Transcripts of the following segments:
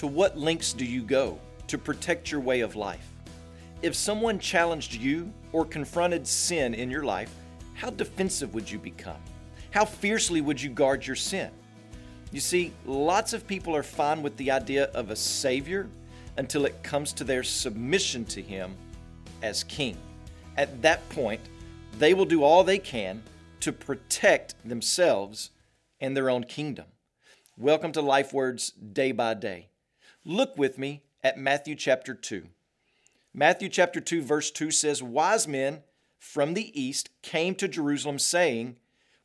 To what lengths do you go to protect your way of life? If someone challenged you or confronted sin in your life, how defensive would you become? How fiercely would you guard your sin? You see, lots of people are fine with the idea of a Savior until it comes to their submission to Him as King. At that point, they will do all they can to protect themselves and their own kingdom. Welcome to Life Words Day by Day. Look with me at Matthew chapter 2. Matthew chapter 2, verse 2 says, Wise men from the east came to Jerusalem, saying,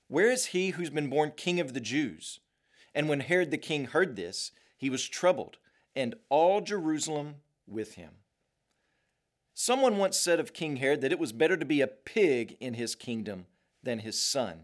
Where is he who's been born king of the Jews? And when Herod the king heard this, he was troubled, and all Jerusalem with him. Someone once said of King Herod that it was better to be a pig in his kingdom than his son.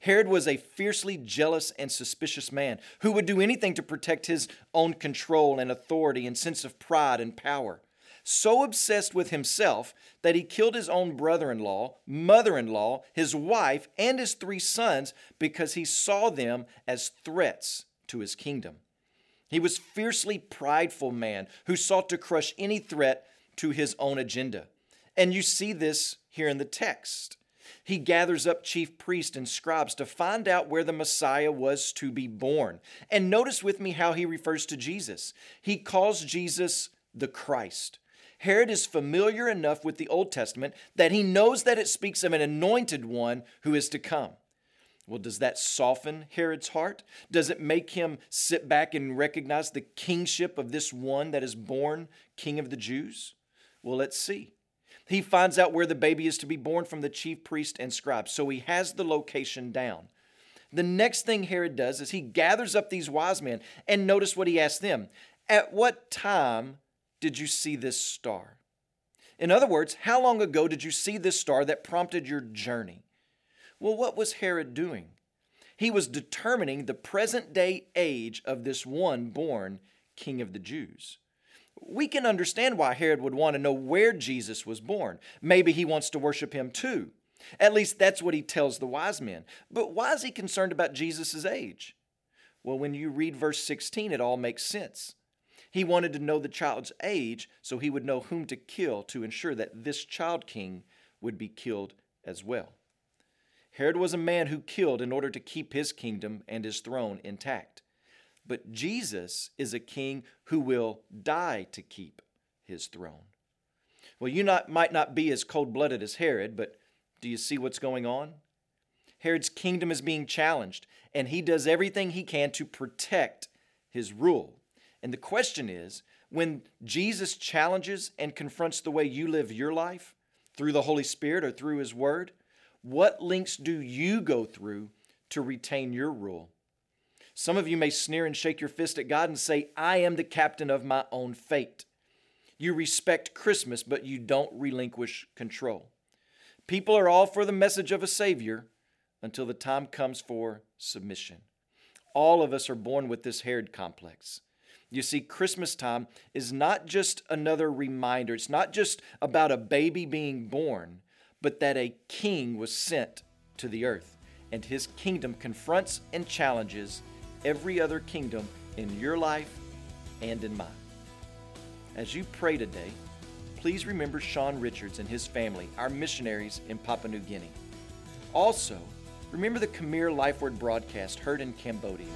Herod was a fiercely jealous and suspicious man who would do anything to protect his own control and authority and sense of pride and power. So obsessed with himself that he killed his own brother in law, mother in law, his wife, and his three sons because he saw them as threats to his kingdom. He was fiercely prideful man who sought to crush any threat to his own agenda. And you see this here in the text he gathers up chief priests and scribes to find out where the Messiah was to be born. And notice with me how he refers to Jesus. He calls Jesus the Christ. Herod is familiar enough with the Old Testament that he knows that it speaks of an anointed one who is to come. Well, does that soften Herod's heart? Does it make him sit back and recognize the kingship of this one that is born king of the Jews? Well, let's see. He finds out where the baby is to be born from the chief priest and scribe. So he has the location down. The next thing Herod does is he gathers up these wise men and notice what he asks them At what time did you see this star? In other words, how long ago did you see this star that prompted your journey? Well, what was Herod doing? He was determining the present day age of this one born king of the Jews we can understand why Herod would want to know where Jesus was born. Maybe he wants to worship him too. At least that's what he tells the wise men. But why is he concerned about Jesus' age? Well, when you read verse 16, it all makes sense. He wanted to know the child's age so he would know whom to kill to ensure that this child king would be killed as well. Herod was a man who killed in order to keep his kingdom and his throne intact. But Jesus is a king who will die to keep his throne. Well, you not, might not be as cold blooded as Herod, but do you see what's going on? Herod's kingdom is being challenged, and he does everything he can to protect his rule. And the question is when Jesus challenges and confronts the way you live your life through the Holy Spirit or through his word, what links do you go through to retain your rule? Some of you may sneer and shake your fist at God and say, I am the captain of my own fate. You respect Christmas, but you don't relinquish control. People are all for the message of a Savior until the time comes for submission. All of us are born with this Herod complex. You see, Christmas time is not just another reminder, it's not just about a baby being born, but that a king was sent to the earth, and his kingdom confronts and challenges every other kingdom in your life and in mine. As you pray today, please remember Sean Richards and his family, our missionaries in Papua New Guinea. Also, remember the Khmer Life Word broadcast heard in Cambodia.